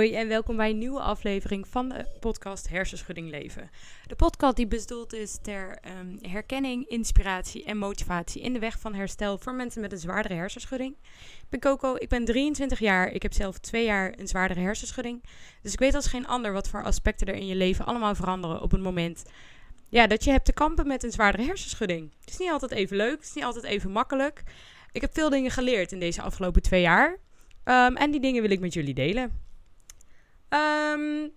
Hoi en welkom bij een nieuwe aflevering van de podcast Hersenschudding Leven. De podcast die bedoeld is ter um, herkenning, inspiratie en motivatie in de weg van herstel voor mensen met een zwaardere hersenschudding. Ik ben Coco, ik ben 23 jaar, ik heb zelf twee jaar een zwaardere hersenschudding. Dus ik weet als geen ander wat voor aspecten er in je leven allemaal veranderen op het moment ja, dat je hebt te kampen met een zwaardere hersenschudding. Het is niet altijd even leuk, het is niet altijd even makkelijk. Ik heb veel dingen geleerd in deze afgelopen twee jaar. Um, en die dingen wil ik met jullie delen. Um,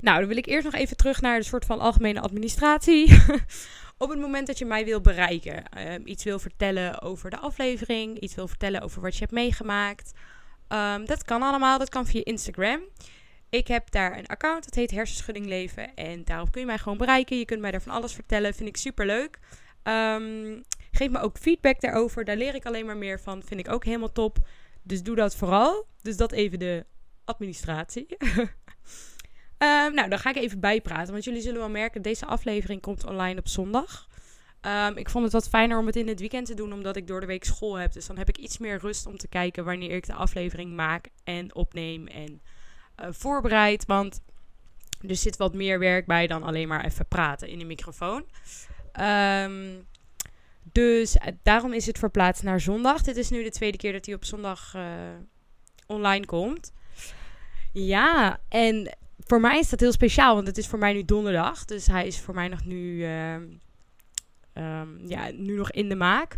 nou, dan wil ik eerst nog even terug naar de soort van algemene administratie. Op het moment dat je mij wil bereiken, um, iets wil vertellen over de aflevering, iets wil vertellen over wat je hebt meegemaakt. Um, dat kan allemaal, dat kan via Instagram. Ik heb daar een account, dat heet Hersenschudding Leven. En daarop kun je mij gewoon bereiken. Je kunt mij daar van alles vertellen, vind ik super leuk. Geef me ook feedback daarover, daar leer ik alleen maar meer van. Vind ik ook helemaal top. Dus doe dat vooral. Dus dat even de administratie. um, nou, dan ga ik even bijpraten. Want jullie zullen wel merken, deze aflevering komt online op zondag. Um, ik vond het wat fijner om het in het weekend te doen, omdat ik door de week school heb. Dus dan heb ik iets meer rust om te kijken wanneer ik de aflevering maak en opneem en uh, voorbereid. Want er zit wat meer werk bij dan alleen maar even praten in de microfoon. Um, dus uh, daarom is het verplaatst naar zondag. Dit is nu de tweede keer dat hij op zondag uh, online komt. Ja, en voor mij is dat heel speciaal, want het is voor mij nu donderdag. Dus hij is voor mij nog nu, uh, um, ja, nu nog in de maak.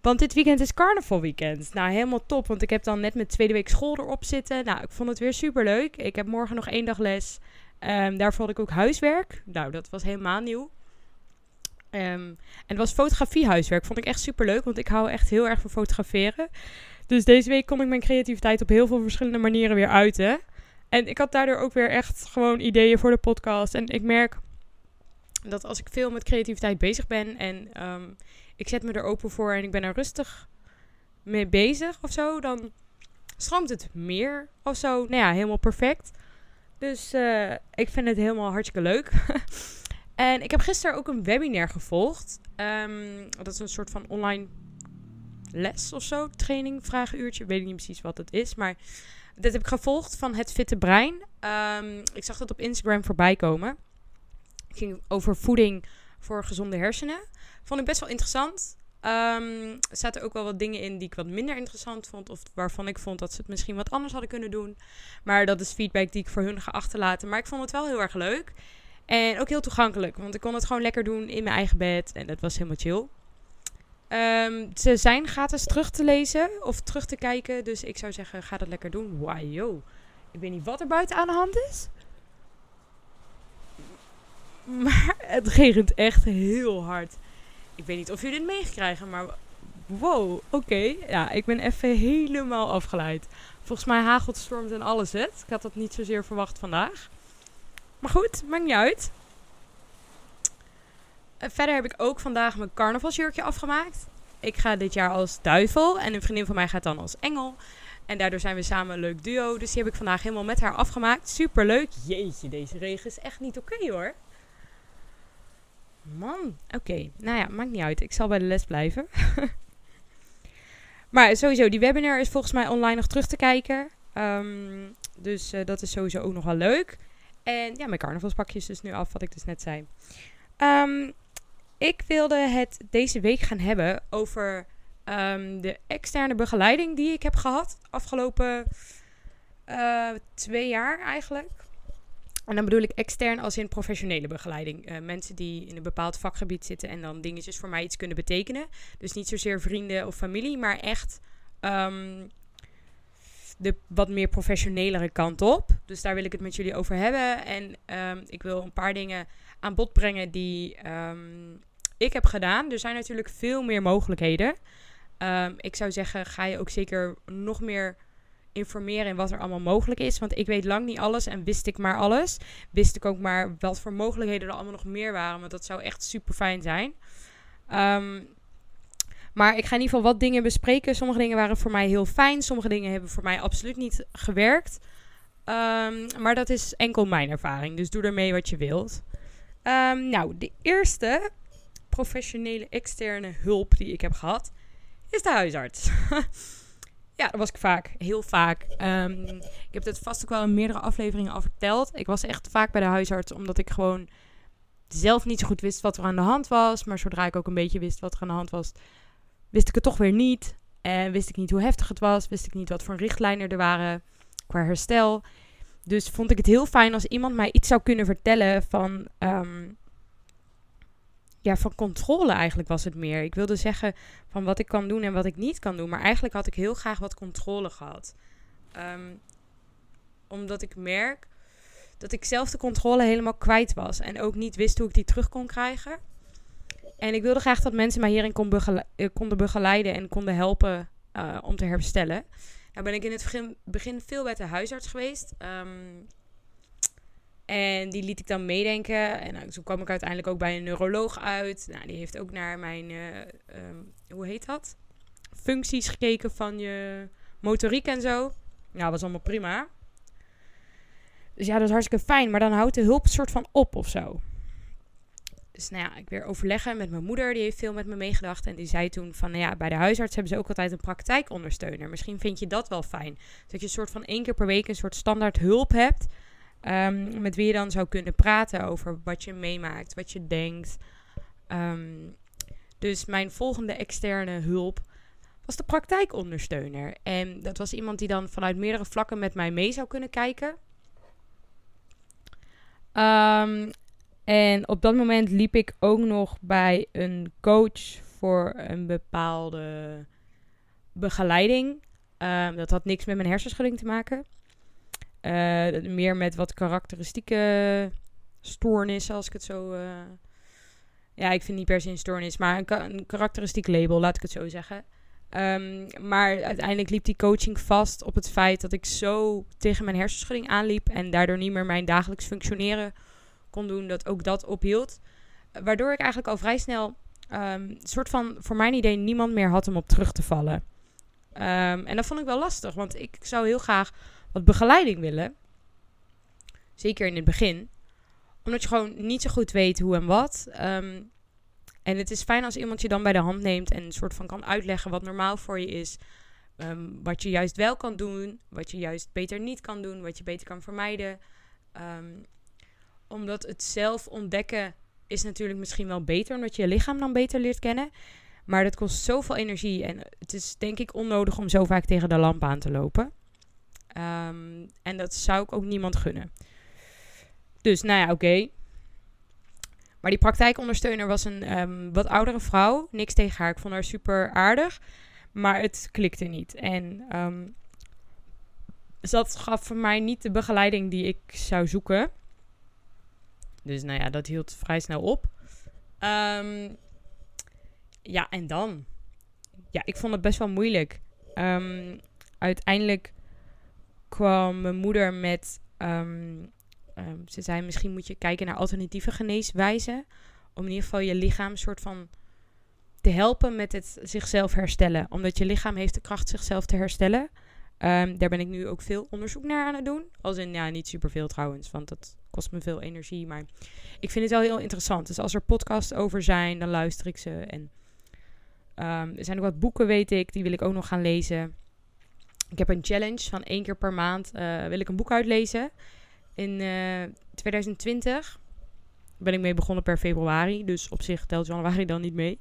Want dit weekend is carnavalweekend. Nou, helemaal top, want ik heb dan net mijn tweede week school erop zitten. Nou, ik vond het weer super leuk. Ik heb morgen nog één dag les. Um, daarvoor had ik ook huiswerk. Nou, dat was helemaal nieuw. En het was fotografiehuiswerk. Vond ik echt super leuk, want ik hou echt heel erg van fotograferen. Dus deze week kon ik mijn creativiteit op heel veel verschillende manieren weer uiten. En ik had daardoor ook weer echt gewoon ideeën voor de podcast. En ik merk dat als ik veel met creativiteit bezig ben en um, ik zet me er open voor en ik ben er rustig mee bezig of zo, dan stroomt het meer of zo. Nou ja, helemaal perfect. Dus uh, ik vind het helemaal hartstikke leuk. En ik heb gisteren ook een webinar gevolgd. Um, dat is een soort van online les of zo. Training, vragenuurtje. Weet niet precies wat het is. Maar dit heb ik gevolgd van Het Fitte Brein. Um, ik zag dat op Instagram voorbij komen. Het ging over voeding voor gezonde hersenen. Vond ik best wel interessant. Um, er zaten ook wel wat dingen in die ik wat minder interessant vond. Of waarvan ik vond dat ze het misschien wat anders hadden kunnen doen. Maar dat is feedback die ik voor hun ga achterlaten. Maar ik vond het wel heel erg leuk. En ook heel toegankelijk, want ik kon het gewoon lekker doen in mijn eigen bed. En dat was helemaal chill. Um, ze zijn gratis terug te lezen of terug te kijken. Dus ik zou zeggen, ga dat lekker doen. Yo. Ik weet niet wat er buiten aan de hand is. Maar het regent echt heel hard. Ik weet niet of jullie dit meekrijgen, maar wow, oké. Ja, ik ben even helemaal afgeleid. Volgens mij hagelt, stormt en alles het. Ik had dat niet zozeer verwacht vandaag. Maar goed, maakt niet uit. Uh, verder heb ik ook vandaag mijn carnavalsjurkje afgemaakt. Ik ga dit jaar als duivel en een vriendin van mij gaat dan als engel. En daardoor zijn we samen een leuk duo. Dus die heb ik vandaag helemaal met haar afgemaakt. Super leuk. Jeetje, deze regen is echt niet oké hoor. Man, oké. Nou ja, maakt niet uit. Ik zal bij de les blijven. maar sowieso, die webinar is volgens mij online nog terug te kijken. Um, dus uh, dat is sowieso ook nog wel leuk. En ja, mijn carnavalspakjes dus nu af, wat ik dus net zei. Um, ik wilde het deze week gaan hebben over um, de externe begeleiding die ik heb gehad. Afgelopen uh, twee jaar eigenlijk. En dan bedoel ik extern als in professionele begeleiding. Uh, mensen die in een bepaald vakgebied zitten en dan dingetjes voor mij iets kunnen betekenen. Dus niet zozeer vrienden of familie, maar echt um, de wat meer professionelere kant op. Dus daar wil ik het met jullie over hebben. En um, ik wil een paar dingen aan bod brengen die ik heb gedaan. Er zijn natuurlijk veel meer mogelijkheden. Um, ik zou zeggen, ga je ook zeker nog meer informeren in wat er allemaal mogelijk is. Want ik weet lang niet alles en wist ik maar alles. Wist ik ook maar wat voor mogelijkheden er allemaal nog meer waren. Want dat zou echt super fijn zijn. Um, maar ik ga in ieder geval wat dingen bespreken. Sommige dingen waren voor mij heel fijn. Sommige dingen hebben voor mij absoluut niet gewerkt. Um, maar dat is enkel mijn ervaring. Dus doe ermee wat je wilt. Nou, de eerste professionele externe hulp die ik heb gehad is de huisarts. Ja, dat was ik vaak. Heel vaak. Ehm, ik heb het vast ook wel in meerdere afleveringen al verteld. Ik was echt vaak bij de huisarts omdat ik gewoon zelf niet zo goed wist wat er aan de hand was. Maar zodra ik ook een beetje wist wat er aan de hand was, wist ik het toch weer niet. En wist ik niet hoe heftig het was. Wist ik niet wat voor richtlijnen er waren qua herstel. Dus vond ik het heel fijn als iemand mij iets zou kunnen vertellen van. ehm, ja, van controle eigenlijk was het meer. Ik wilde zeggen van wat ik kan doen en wat ik niet kan doen. Maar eigenlijk had ik heel graag wat controle gehad. Ehm, omdat ik merk dat ik zelf de controle helemaal kwijt was. En ook niet wist hoe ik die terug kon krijgen. En ik wilde graag dat mensen mij hierin eh, konden begeleiden en konden helpen eh, om te herstellen. Nou ben ik in het begin, begin veel bij de huisarts geweest. Ehm, en die liet ik dan meedenken. En nou, toen kwam ik uiteindelijk ook bij een neuroloog uit. Nou, die heeft ook naar mijn, eh, ehm, hoe heet dat? Functies gekeken van je motoriek en zo. Nou, was allemaal prima. Dus ja, dat is hartstikke fijn. Maar dan houdt de hulp soort van op of zo. Dus nou ja, ik weer overleggen met mijn moeder. Die heeft veel met me meegedacht. En die zei toen van, nou ja, bij de huisarts hebben ze ook altijd een praktijkondersteuner. Misschien vind je dat wel fijn. Dat je een soort van één keer per week een soort standaard hulp hebt. Ehm, met wie je dan zou kunnen praten over wat je meemaakt, wat je denkt. Ehm, dus mijn volgende externe hulp was de praktijkondersteuner. En dat was iemand die dan vanuit meerdere vlakken met mij mee zou kunnen kijken. Ehm, en op dat moment liep ik ook nog bij een coach voor een bepaalde begeleiding. Dat had niks met mijn hersenschudding te maken. Eh, meer met wat karakteristieke stoornissen, als ik het zo. eh, ja, ik vind niet per se een stoornis, maar een, ka- een karakteristiek label, laat ik het zo zeggen. Ehm, maar uiteindelijk liep die coaching vast op het feit dat ik zo tegen mijn hersenschudding aanliep en daardoor niet meer mijn dagelijks functioneren kon doen, dat ook dat ophield. Waardoor ik eigenlijk al vrij snel een soort van, voor mijn idee, niemand meer had om op terug te vallen. Ehm, en dat vond ik wel lastig, want ik zou heel graag begeleiding willen. Zeker in het begin. Omdat je gewoon niet zo goed weet hoe en wat. Ehm, en het is fijn als iemand je dan bij de hand neemt en een soort van kan uitleggen wat normaal voor je is. Ehm, wat je juist wel kan doen, wat je juist beter niet kan doen, wat je beter kan vermijden. Ehm, omdat het zelf ontdekken is natuurlijk misschien wel beter, omdat je je lichaam dan beter leert kennen. Maar dat kost zoveel energie en het is denk ik onnodig om zo vaak tegen de lamp aan te lopen. Ehm, en dat zou ik ook niemand gunnen. Dus nou ja, oké. Maar die praktijkondersteuner was een ehm, wat oudere vrouw. Niks tegen haar. Ik vond haar super aardig. Maar het klikte niet. En ehm, dat gaf voor mij niet de begeleiding die ik zou zoeken. Dus nou ja, dat hield vrij snel op. Ja, en dan? Ja, ik vond het best wel moeilijk. Uiteindelijk kwam mijn moeder met. ehm, ehm, ze zei: misschien moet je kijken naar alternatieve geneeswijzen. Om in ieder geval je lichaam soort van te helpen met het zichzelf herstellen. Omdat je lichaam heeft de kracht zichzelf te herstellen. Ehm, daar ben ik nu ook veel onderzoek naar aan het doen. Als in, ja, niet superveel trouwens, want dat kost me veel energie. Maar ik vind het wel heel interessant. Dus als er podcasts over zijn, dan luister ik ze. En er zijn ook wat boeken, weet ik, die wil ik ook nog gaan lezen. Ik heb een challenge van één keer per maand eh, wil ik een boek uitlezen. In eh 2020 ben ik mee begonnen per februari. Dus op zich telt januari dan niet mee.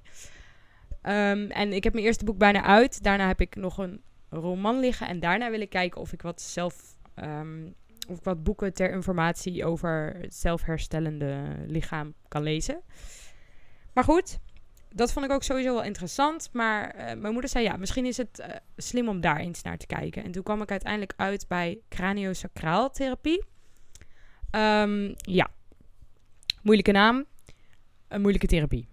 Ehm, en ik heb mijn eerste boek bijna uit. Daarna heb ik nog een roman liggen. En daarna wil ik kijken of ik wat zelf. ehm, of ik wat boeken ter informatie over het zelfherstellende lichaam kan lezen. Maar goed, dat vond ik ook sowieso wel interessant. Maar eh, mijn moeder zei ja, misschien is het eh, slim om daar eens naar te kijken. En toen kwam ik uiteindelijk uit bij craniosacraaltherapie. Ehm ja, moeilijke naam, een moeilijke therapie.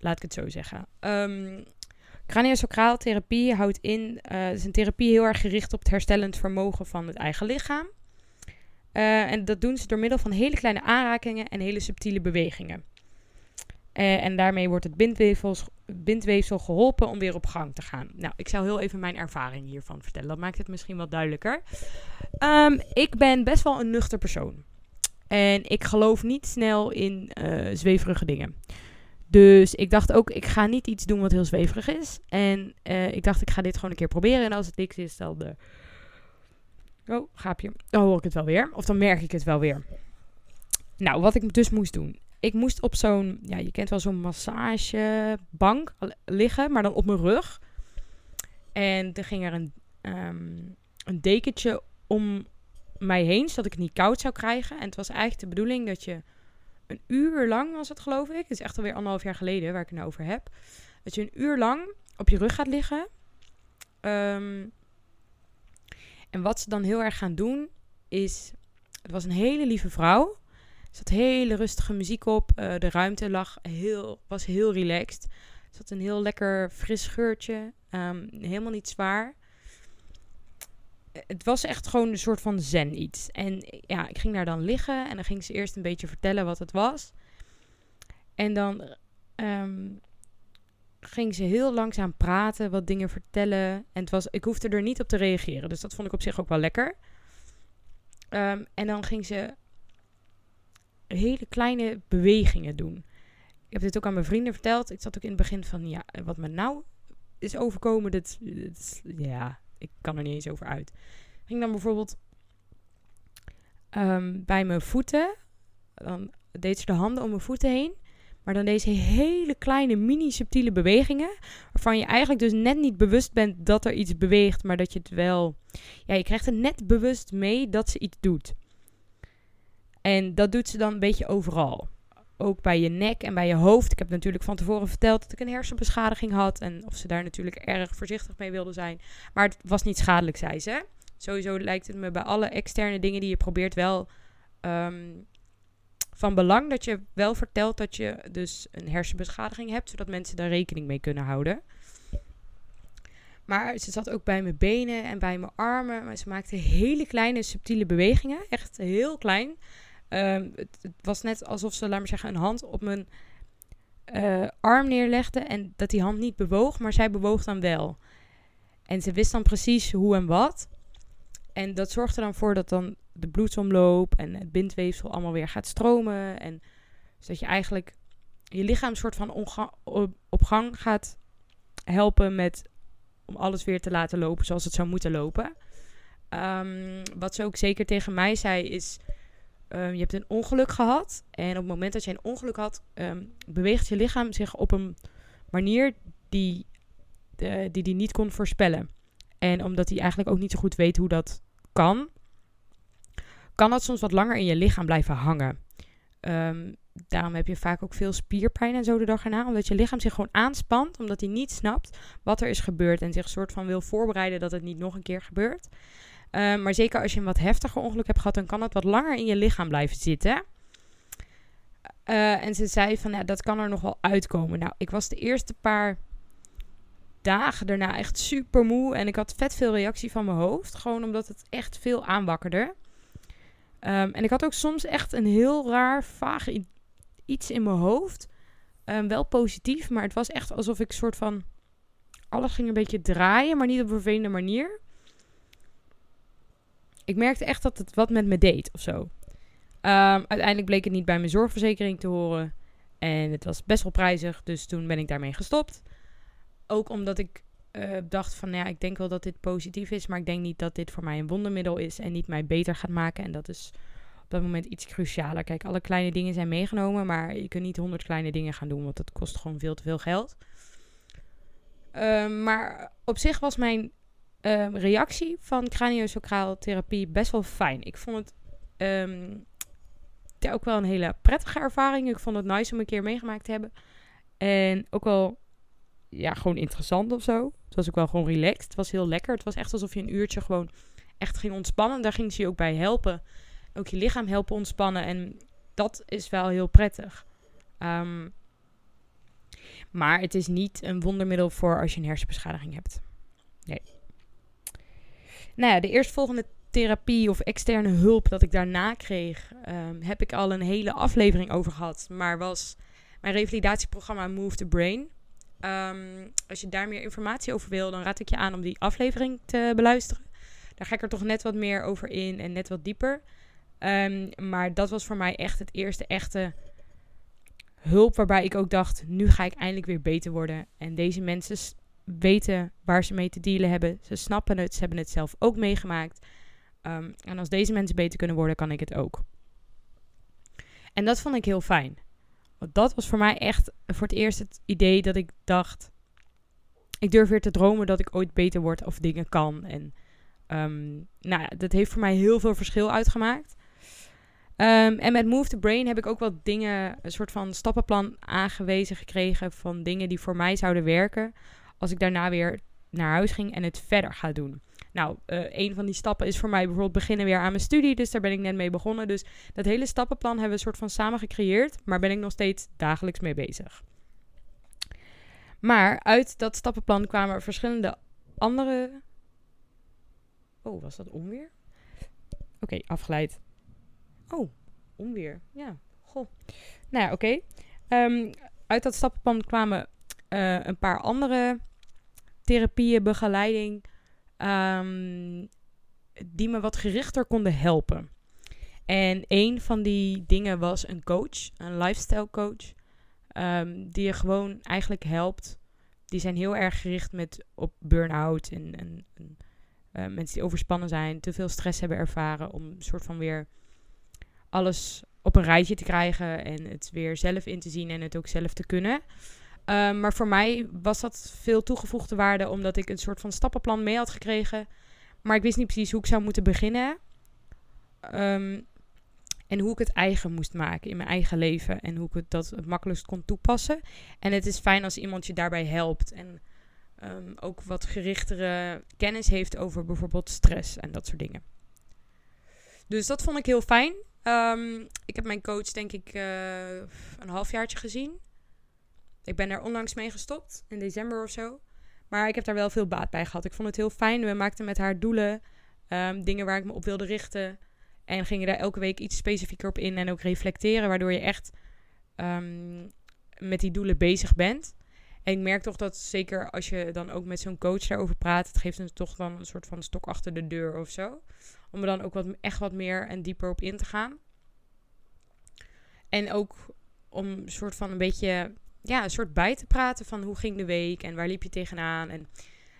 Laat ik het zo zeggen. Um, Craniosacraaltherapie houdt in, eh is een therapie heel erg gericht op het herstellend vermogen van het eigen lichaam. En dat doen ze door middel van hele kleine aanrakingen en hele subtiele bewegingen. Eh, en daarmee wordt het bindweefsels, bindweefsel geholpen om weer op gang te gaan. Nou, ik zou heel even mijn ervaring hiervan vertellen. Dat maakt het misschien wat duidelijker. Ehm, ik ben best wel een nuchter persoon. En ik geloof niet snel in eh, zweverige dingen. Dus ik dacht ook, ik ga niet iets doen wat heel zweverig is. En eh, ik dacht, ik ga dit gewoon een keer proberen. En als het niks is, dan... Oh, gaapje. Dan hoor ik het wel weer. Of dan merk ik het wel weer. Nou, wat ik dus moest doen. Ik moest op zo'n, ja, je kent wel zo'n massagebank liggen, maar dan op mijn rug. En er ging er een, um, een dekentje om mij heen, zodat ik het niet koud zou krijgen. En het was eigenlijk de bedoeling dat je een uur lang, was het geloof ik, het is echt alweer anderhalf jaar geleden waar ik het nou over heb, dat je een uur lang op je rug gaat liggen. Um, en wat ze dan heel erg gaan doen, is. Het was een hele lieve vrouw. Zat hele rustige muziek op. Uh, de ruimte lag heel, was heel relaxed. Er zat een heel lekker fris geurtje. Um, helemaal niet zwaar. Het was echt gewoon een soort van zen iets. En ja, ik ging daar dan liggen en dan ging ze eerst een beetje vertellen wat het was. En dan um, ging ze heel langzaam praten, wat dingen vertellen. En het was, ik hoefde er niet op te reageren. Dus dat vond ik op zich ook wel lekker. Ehm, en dan ging ze hele kleine bewegingen doen. Ik heb dit ook aan mijn vrienden verteld. Ik zat ook in het begin van, ja, wat me nou is overkomen, dat, ja, ik kan er niet eens over uit. Ging dan bijvoorbeeld ehm, bij mijn voeten, dan deed ze de handen om mijn voeten heen. Maar dan deze hele kleine, mini-subtiele bewegingen. Waarvan je eigenlijk dus net niet bewust bent dat er iets beweegt. Maar dat je het wel. Ja, je krijgt het net bewust mee dat ze iets doet. En dat doet ze dan een beetje overal. Ook bij je nek en bij je hoofd. Ik heb natuurlijk van tevoren verteld dat ik een hersenbeschadiging had. En of ze daar natuurlijk erg voorzichtig mee wilde zijn. Maar het was niet schadelijk, zei ze. Sowieso lijkt het me bij alle externe dingen die je probeert wel. Ehm, van belang dat je wel vertelt dat je dus een hersenbeschadiging hebt, zodat mensen daar rekening mee kunnen houden. Maar ze zat ook bij mijn benen en bij mijn armen. Maar ze maakte hele kleine, subtiele bewegingen. Echt heel klein. Ehm, het, was net alsof ze, laat maar zeggen, een hand op mijn uh, arm neerlegde. En dat die hand niet bewoog, maar zij bewoog dan wel. En ze wist dan precies hoe en wat. En dat zorgde dan voor dat dan de bloedsomloop en het bindweefsel allemaal weer gaat stromen. En zodat je eigenlijk je lichaam een soort van op gang gaat helpen met om alles weer te laten lopen zoals het zou moeten lopen. Um, wat ze ook zeker tegen mij zei is, um, je hebt een ongeluk gehad. En op het moment dat je een ongeluk had, um, beweegt je lichaam zich op een manier die, uh, die die niet kon voorspellen. En omdat hij eigenlijk ook niet zo goed weet hoe dat kan, kan dat soms wat langer in je lichaam blijven hangen. Um, daarom heb je vaak ook veel spierpijn en zo de dag erna. Omdat je lichaam zich gewoon aanspant. Omdat hij niet snapt wat er is gebeurd. En zich soort van wil voorbereiden dat het niet nog een keer gebeurt. Um, maar zeker als je een wat heftiger ongeluk hebt gehad. Dan kan het wat langer in je lichaam blijven zitten. Uh, en ze zei van ja, dat kan er nog wel uitkomen. Nou, ik was de eerste paar dagen daarna echt super moe. En ik had vet veel reactie van mijn hoofd. Gewoon omdat het echt veel aanwakkerde. Um, en ik had ook soms echt een heel raar, vaag iets in mijn hoofd. Um, wel positief, maar het was echt alsof ik soort van... Alles ging een beetje draaien, maar niet op een vervelende manier. Ik merkte echt dat het wat met me deed of zo. Um, uiteindelijk bleek het niet bij mijn zorgverzekering te horen. En het was best wel prijzig, dus toen ben ik daarmee gestopt. Ook omdat ik uh, dacht van, nou ja, ik denk wel dat dit positief is, maar ik denk niet dat dit voor mij een wondermiddel is en niet mij beter gaat maken. En dat is op dat moment iets crucialer. Kijk, alle kleine dingen zijn meegenomen, maar je kunt niet honderd kleine dingen gaan doen, want dat kost gewoon veel te veel geld. Uh, maar op zich was mijn uh, reactie van craniosacraal therapie best wel fijn. Ik vond het um, ja, ook wel een hele prettige ervaring. Ik vond het nice om een keer meegemaakt te hebben. En ook wel ja, gewoon interessant of zo. Het was ook wel gewoon relaxed. Het was heel lekker. Het was echt alsof je een uurtje gewoon echt ging ontspannen. Daar ging ze je ook bij helpen. Ook je lichaam helpen ontspannen. En dat is wel heel prettig. Um, maar het is niet een wondermiddel voor als je een hersenbeschadiging hebt. Nou ja, de eerstvolgende therapie of externe hulp dat ik daarna kreeg, um, heb ik al een hele aflevering over gehad. Maar was mijn revalidatieprogramma Move the Brain. Um, als je daar meer informatie over wil, dan raad ik je aan om die aflevering te beluisteren. Daar ga ik er toch net wat meer over in en net wat dieper. Um, maar dat was voor mij echt het eerste echte hulp waarbij ik ook dacht, nu ga ik eindelijk weer beter worden. En deze mensen weten waar ze mee te dealen hebben. Ze snappen het, ze hebben het zelf ook meegemaakt. Ehm, en als deze mensen beter kunnen worden, kan ik het ook. En dat vond ik heel fijn. Want dat was voor mij echt voor het eerst het idee dat ik dacht: ik durf weer te dromen dat ik ooit beter word of dingen kan. En um, nou ja, dat heeft voor mij heel veel verschil uitgemaakt. Um, en met Move the Brain heb ik ook wat dingen, een soort van stappenplan aangewezen gekregen van dingen die voor mij zouden werken als ik daarna weer naar huis ging en het verder ga doen. Nou, uh, een van die stappen is voor mij bijvoorbeeld beginnen weer aan mijn studie. Dus daar ben ik net mee begonnen. Dus dat hele stappenplan hebben we een soort van samen gecreëerd. Maar ben ik nog steeds dagelijks mee bezig. Maar uit dat stappenplan kwamen er verschillende andere. Oh, was dat onweer? Oké, afgeleid. Oh, onweer. Ja, goh. Nou ja, oké. Um, uit dat stappenplan kwamen uh, een paar andere therapieën, begeleiding, um, die me wat gerichter konden helpen. En een van die dingen was een coach, een lifestyle coach, um, die je gewoon eigenlijk helpt. Die zijn heel erg gericht met, op burn-out en, en, uh, mensen die overspannen zijn, te veel stress hebben ervaren, om een soort van weer alles op een rijtje te krijgen en het weer zelf in te zien en het ook zelf te kunnen. Um, maar voor mij was dat veel toegevoegde waarde, omdat ik een soort van stappenplan mee had gekregen. Maar ik wist niet precies hoe ik zou moeten beginnen. Um, en hoe ik het eigen moest maken in mijn eigen leven. En hoe ik het, dat het makkelijkst kon toepassen. En het is fijn als iemand je daarbij helpt. En um, ook wat gerichtere kennis heeft over bijvoorbeeld stress en dat soort dingen. Dus dat vond ik heel fijn. ik heb mijn coach denk ik uh, een halfjaartje gezien. Ik ben er onlangs mee gestopt, in december of zo. Maar ik heb daar wel veel baat bij gehad. Ik vond het heel fijn. We maakten met haar doelen, um, dingen waar ik me op wilde richten. En gingen daar elke week iets specifieker op in en ook reflecteren, waardoor je echt um, met die doelen bezig bent. En ik merk toch dat zeker als je dan ook met zo'n coach daarover praat, het geeft een toch dan een soort van stok achter de deur of zo. Om er dan ook wat, echt wat meer en dieper op in te gaan. En ook om een soort van een beetje ja, een soort bij te praten van hoe ging de week en waar liep je tegenaan. En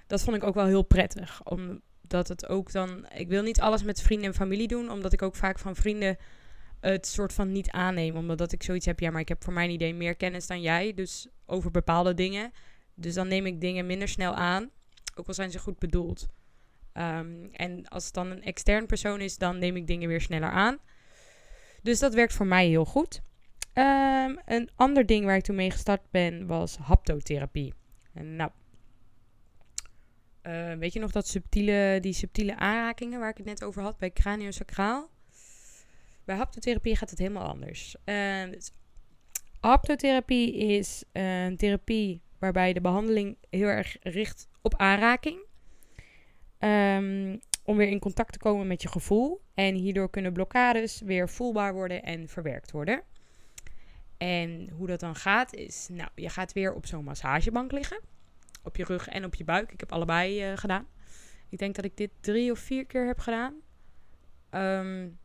dat vond ik ook wel heel prettig. Omdat het ook dan. Ik wil niet alles met vrienden en familie doen, omdat ik ook vaak van vrienden het soort van niet aanneem. Omdat ik zoiets heb, ja, maar ik heb voor mijn idee meer kennis dan jij. Dus over bepaalde dingen. Dus dan neem ik dingen minder snel aan. Ook al zijn ze goed bedoeld. Um, en als het dan een extern persoon is, dan neem ik dingen weer sneller aan. Dus dat werkt voor mij heel goed. Um, een ander ding waar ik toen mee gestart ben was haptotherapie. Nou, uh, weet je nog dat subtiele, die subtiele aanrakingen waar ik het net over had bij craniosacraal? Bij haptotherapie gaat het helemaal anders. Uh, dus haptotherapie is een therapie waarbij de behandeling heel erg richt op aanraking. Um, om weer in contact te komen met je gevoel. En hierdoor kunnen blokkades weer voelbaar worden en verwerkt worden. En hoe dat dan gaat is, nou, je gaat weer op zo'n massagebank liggen. Op je rug en op je buik. Ik heb allebei uh, gedaan. Ik denk dat ik dit drie of vier keer heb gedaan. Um,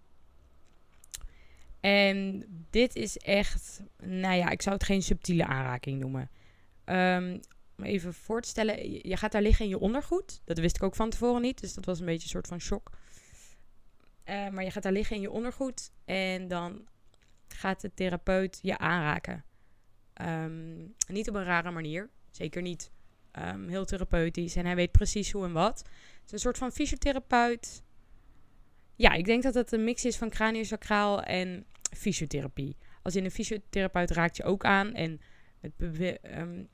en dit is echt, nou ja, ik zou het geen subtiele aanraking noemen. Um, om even voor te stellen, je gaat daar liggen in je ondergoed. Dat wist ik ook van tevoren niet, dus dat was een beetje een soort van shock. Uh, maar je gaat daar liggen in je ondergoed en dan gaat de therapeut je aanraken. Um, niet op een rare manier. Zeker niet um, heel therapeutisch. En hij weet precies hoe en wat. Het is een soort van fysiotherapeut. Ja, ik denk dat het een mix is van craniosacraal en fysiotherapie. Als in een fysiotherapeut raakt je ook aan en het um,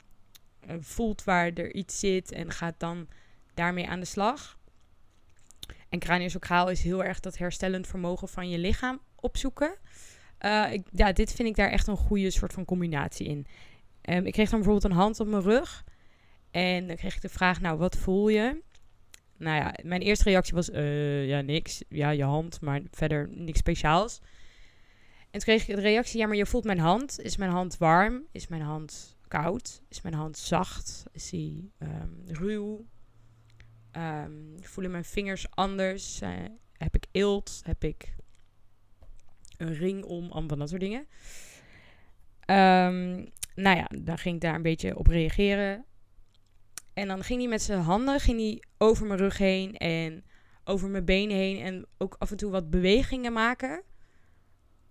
voelt waar er iets zit en gaat dan daarmee aan de slag. En craniosacraal is heel erg dat herstellend vermogen van je lichaam opzoeken. Uh, ik, ja, dit vind ik daar echt een goede soort van combinatie in. Um, ik kreeg dan bijvoorbeeld een hand op mijn rug. En dan kreeg ik de vraag, nou, wat voel je? Nou ja, mijn eerste reactie was, uh, ja, niks. Ja, je hand, maar verder niks speciaals. En toen kreeg ik de reactie, ja, maar je voelt mijn hand. Is mijn hand warm? Is mijn hand koud? Is mijn hand zacht? Is die um, ruw? Um, voelen mijn vingers anders? Uh, heb ik eelt? Heb ik een ring om, van dat soort dingen. Ehm, nou ja, dan ging ik daar een beetje op reageren. En dan ging hij met zijn handen ging hij over mijn rug heen en over mijn benen heen. En ook af en toe wat bewegingen maken.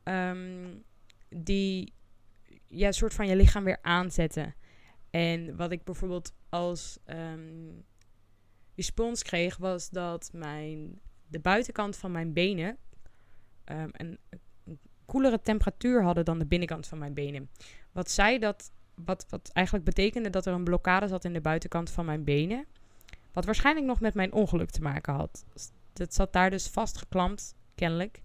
Ehm, die ja, soort van je lichaam weer aanzetten. En wat ik bijvoorbeeld als um, respons kreeg, was dat mijn, de buitenkant van mijn benen um, een koelere temperatuur hadden dan de binnenkant van mijn benen. Wat zei dat, wat, wat eigenlijk betekende dat er een blokkade zat in de buitenkant van mijn benen. Wat waarschijnlijk nog met mijn ongeluk te maken had. Dat zat daar dus vastgeklampt, kennelijk,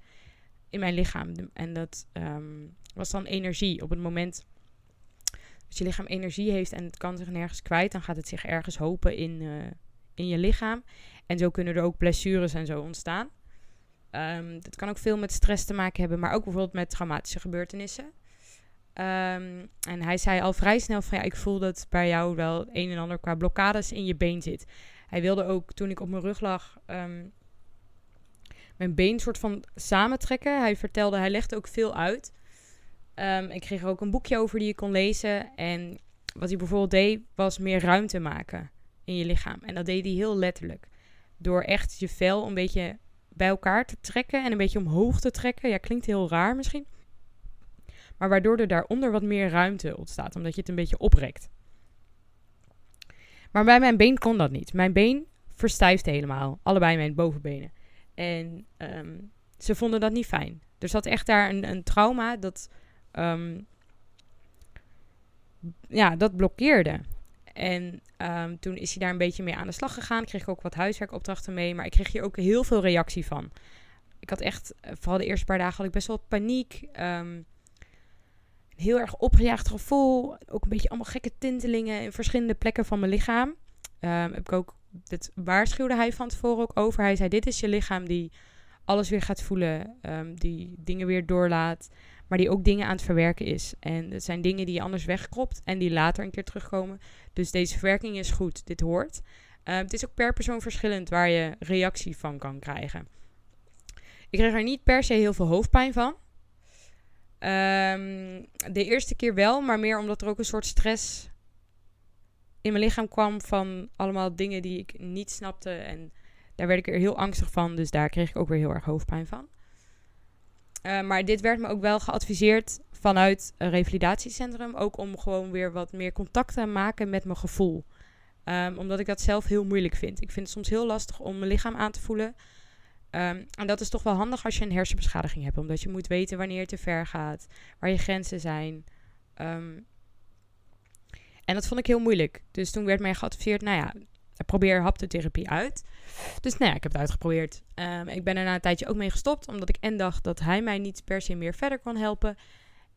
in mijn lichaam. En dat um, was dan energie. Op het moment dat je lichaam energie heeft en het kan zich nergens kwijt, dan gaat het zich ergens hopen in, uh, in je lichaam. En zo kunnen er ook blessures en zo ontstaan. Um, dat kan ook veel met stress te maken hebben, maar ook bijvoorbeeld met traumatische gebeurtenissen. Um, en hij zei al vrij snel van ja, ik voel dat bij jou wel een en ander qua blokkades in je been zit. Hij wilde ook toen ik op mijn rug lag um, mijn been soort van samentrekken. Hij vertelde, hij legde ook veel uit. Ik kreeg er ook een boekje over die je kon lezen. En wat hij bijvoorbeeld deed, was meer ruimte maken in je lichaam. En dat deed hij heel letterlijk. Door echt je vel een beetje bij elkaar te trekken en een beetje omhoog te trekken. Ja, klinkt heel raar misschien. Maar waardoor er daaronder wat meer ruimte ontstaat, omdat je het een beetje oprekt. Maar bij mijn been kon dat niet. Mijn been verstijfde helemaal. Allebei mijn bovenbenen. En um, ze vonden dat niet fijn. Er zat echt daar een, een trauma dat, um, ja, dat blokkeerde. En um, toen is hij daar een beetje mee aan de slag gegaan. Kreeg ik ook wat huiswerkopdrachten mee. Maar ik kreeg hier ook heel veel reactie van. Ik had echt, eh, vooral de eerste paar dagen had ik best wel paniek. Um, heel erg opgejaagd gevoel. Ook een beetje allemaal gekke tintelingen in verschillende plekken van mijn lichaam. Um, heb ik ook, dit waarschuwde hij van tevoren ook over. Hij zei, dit is je lichaam die alles weer gaat voelen. Die dingen weer doorlaat. Maar die ook dingen aan het verwerken is. En het zijn dingen die je anders wegkropt. En die later een keer terugkomen. Dus deze verwerking is goed. Dit hoort. Um, het is ook per persoon verschillend waar je reactie van kan krijgen. Ik kreeg er niet per se heel veel hoofdpijn van. Um, de eerste keer wel, maar meer omdat er ook een soort stress in mijn lichaam kwam van allemaal dingen die ik niet snapte. En daar werd ik er heel angstig van, dus daar kreeg ik ook weer heel erg hoofdpijn van. Uh, maar dit werd me ook wel geadviseerd vanuit een revalidatiecentrum. Ook om gewoon weer wat meer contact te maken met mijn gevoel. Um, omdat ik dat zelf heel moeilijk vind. Ik vind het soms heel lastig om mijn lichaam aan te voelen. Um, en dat is toch wel handig als je een hersenbeschadiging hebt. Omdat je moet weten wanneer het te ver gaat. Waar je grenzen zijn. Um, en dat vond ik heel moeilijk. Dus toen werd mij geadviseerd, nou ja, probeer haptotherapie uit. Dus nou ik heb het uitgeprobeerd. Um, ik ben er na een tijdje ook mee gestopt. Omdat ik en dacht dat hij mij niet per se meer verder kon helpen.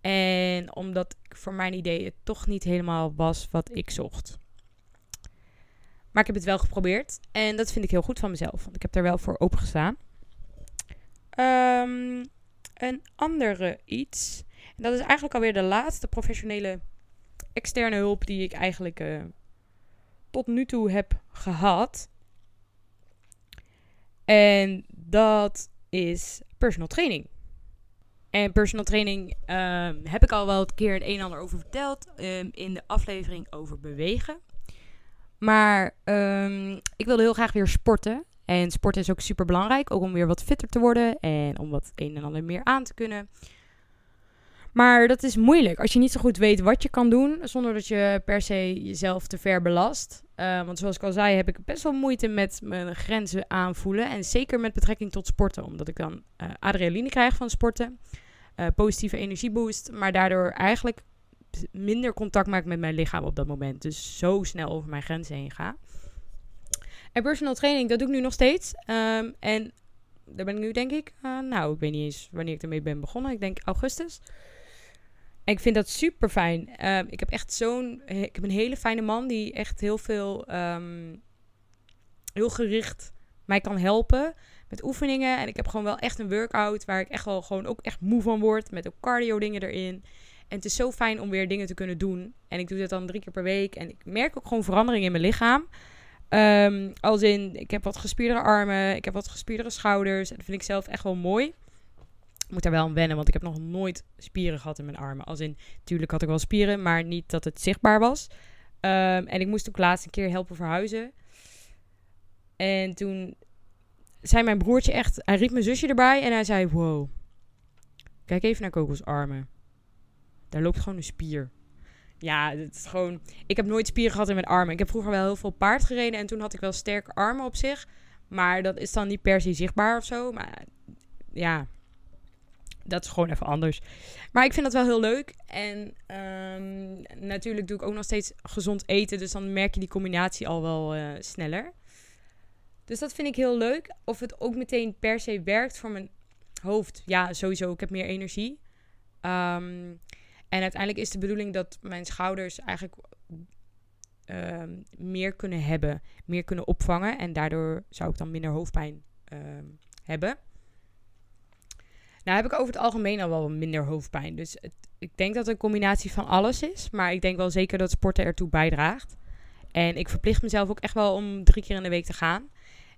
En omdat ik voor mijn idee het toch niet helemaal was wat ik zocht. Maar ik heb het wel geprobeerd. En dat vind ik heel goed van mezelf. Want ik heb er wel voor opengestaan. Um, een andere iets. En dat is eigenlijk alweer de laatste professionele externe hulp die ik eigenlijk uh, tot nu toe heb gehad. En dat is personal training. En personal training um, heb ik al wel een keer het een en ander over verteld um, in de aflevering over bewegen. Maar um, ik wilde heel graag weer sporten. En sporten is ook super belangrijk. Ook om weer wat fitter te worden. En om wat een en ander meer aan te kunnen. Maar dat is moeilijk als je niet zo goed weet wat je kan doen. Zonder dat je per se jezelf te ver belast. Uh, want zoals ik al zei, heb ik best wel moeite met mijn grenzen aanvoelen. En zeker met betrekking tot sporten. Omdat ik dan uh, adrenaline krijg van sporten. Uh, positieve energieboost. Maar daardoor eigenlijk minder contact maak met mijn lichaam op dat moment. Dus zo snel over mijn grenzen heen ga. En personal training, dat doe ik nu nog steeds. Um, en daar ben ik nu denk ik, nou, ik weet niet eens wanneer ik ermee ben begonnen. Ik denk augustus. En ik vind dat super fijn. Uh, ik heb echt zo'n, ik heb een hele fijne man die echt heel veel, um, heel gericht mij kan helpen met oefeningen. En ik heb gewoon wel echt een workout waar ik echt wel gewoon ook echt moe van word. Met ook cardio dingen erin. En het is zo fijn om weer dingen te kunnen doen. En ik doe dat dan drie keer per week. En ik merk ook gewoon verandering in mijn lichaam. Um, als in, ik heb wat gespierdere armen, ik heb wat gespierdere schouders. En dat vind ik zelf echt wel mooi. Moet daar wel aan wennen, want ik heb nog nooit spieren gehad in mijn armen. Als in, tuurlijk had ik wel spieren, maar niet dat het zichtbaar was. Ehm, en ik moest ook laatst een keer helpen verhuizen. En toen zei mijn broertje echt, hij riep mijn zusje erbij en hij zei, wow, kijk even naar Coco's armen. Daar loopt gewoon een spier. Ja, het is gewoon. Ik heb nooit spieren gehad in mijn armen. Ik heb vroeger wel heel veel paard gereden en toen had ik wel sterke armen op zich. Maar dat is dan niet per se zichtbaar of zo. Maar ja, dat is gewoon even anders. Maar ik vind dat wel heel leuk. En um, natuurlijk doe ik ook nog steeds gezond eten. Dus dan merk je die combinatie al wel uh, sneller. Dus dat vind ik heel leuk. Of het ook meteen per se werkt voor mijn hoofd. Ja, sowieso. Ik heb meer energie. Um, en uiteindelijk is de bedoeling dat mijn schouders eigenlijk uh, meer kunnen hebben, meer kunnen opvangen. En daardoor zou ik dan minder hoofdpijn hebben. Nou heb ik over het algemeen al wel minder hoofdpijn. Dus het, ik denk dat het een combinatie van alles is. Maar ik denk wel zeker dat sporten ertoe bijdraagt. En ik verplicht mezelf ook echt wel om drie keer in de week te gaan.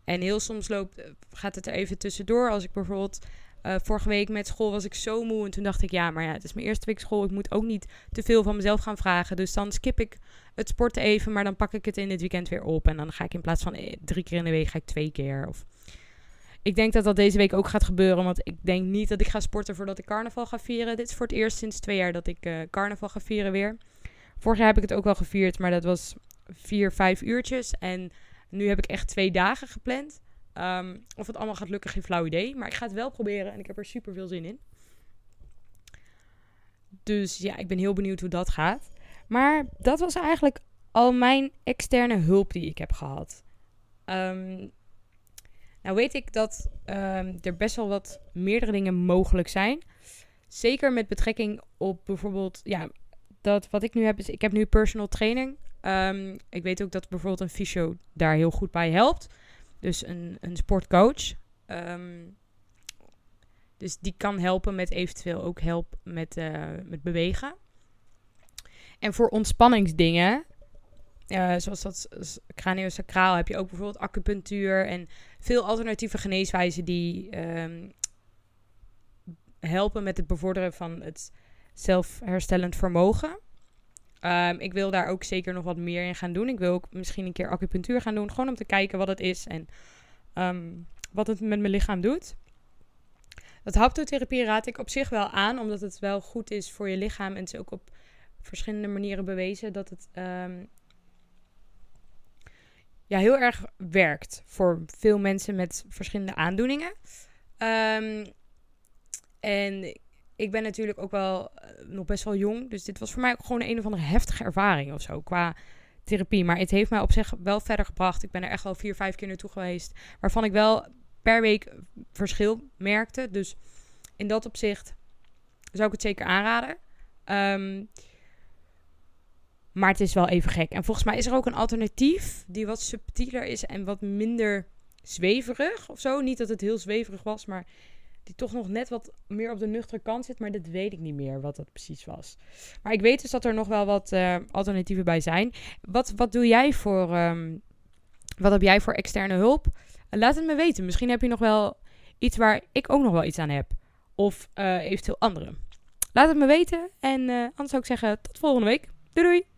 En heel soms loopt, gaat het er even tussendoor. Als ik bijvoorbeeld uh, vorige week met school was ik zo moe. En toen dacht ik, ja, maar ja, het is mijn eerste week school. Ik moet ook niet te veel van mezelf gaan vragen. Dus dan skip ik het sporten even. Maar dan pak ik het in het weekend weer op. En dan ga ik in plaats van eh, drie keer in de week, ga ik twee keer. Of... Ik denk dat dat deze week ook gaat gebeuren. Want ik denk niet dat ik ga sporten voordat ik carnaval ga vieren. Dit is voor het eerst sinds twee jaar dat ik uh, carnaval ga vieren weer. Vorig jaar heb ik het ook wel gevierd. Maar dat was vier, vijf uurtjes. En nu heb ik echt twee dagen gepland. Um, of het allemaal gaat lukken, geen flauw idee. Maar ik ga het wel proberen en ik heb er super veel zin in. Dus ja, ik ben heel benieuwd hoe dat gaat. Maar dat was eigenlijk al mijn externe hulp die ik heb gehad. Um, nou weet ik dat um, er best wel wat meerdere dingen mogelijk zijn. Zeker met betrekking op bijvoorbeeld, ja, dat wat ik nu heb is, ik heb nu personal training. Um, ik weet ook dat bijvoorbeeld een fysio daar heel goed bij helpt. Dus een, een sportcoach. Um, dus die kan helpen met eventueel ook help met, uh, met bewegen. En voor ontspanningsdingen, zoals dat craniosacraal, heb je ook bijvoorbeeld acupunctuur en veel alternatieve geneeswijzen die um, helpen met het bevorderen van het zelfherstellend vermogen. Um, ik wil daar ook zeker nog wat meer in gaan doen. Ik wil ook misschien een keer acupunctuur gaan doen. Gewoon om te kijken wat het is en um, wat het met mijn lichaam doet. Dat haptotherapie raad ik op zich wel aan, omdat het wel goed is voor je lichaam. En het is ook op verschillende manieren bewezen dat het ja, heel erg werkt voor veel mensen met verschillende aandoeningen. en ik ben natuurlijk ook wel uh, nog best wel jong. Dus dit was voor mij ook gewoon een of andere heftige ervaring of zo. Qua therapie. Maar het heeft mij op zich wel verder gebracht. Ik ben er echt wel vier, vijf keer naartoe geweest. Waarvan ik wel per week verschil merkte. Dus in dat opzicht zou ik het zeker aanraden. Um, maar het is wel even gek. En volgens mij is er ook een alternatief die wat subtieler is en wat minder zweverig of zo. Niet dat het heel zweverig was, maar die toch nog net wat meer op de nuchtere kant zit. Maar dat weet ik niet meer wat dat precies was. Maar ik weet dus dat er nog wel wat uh, alternatieven bij zijn. Wat, wat doe jij voor. Um, wat heb jij voor externe hulp? Uh, laat het me weten. Misschien heb je nog wel iets waar ik ook nog wel iets aan heb. Of uh, eventueel anderen. Laat het me weten. En anders zou ik zeggen, tot volgende week. Doei doei!